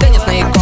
Теннисные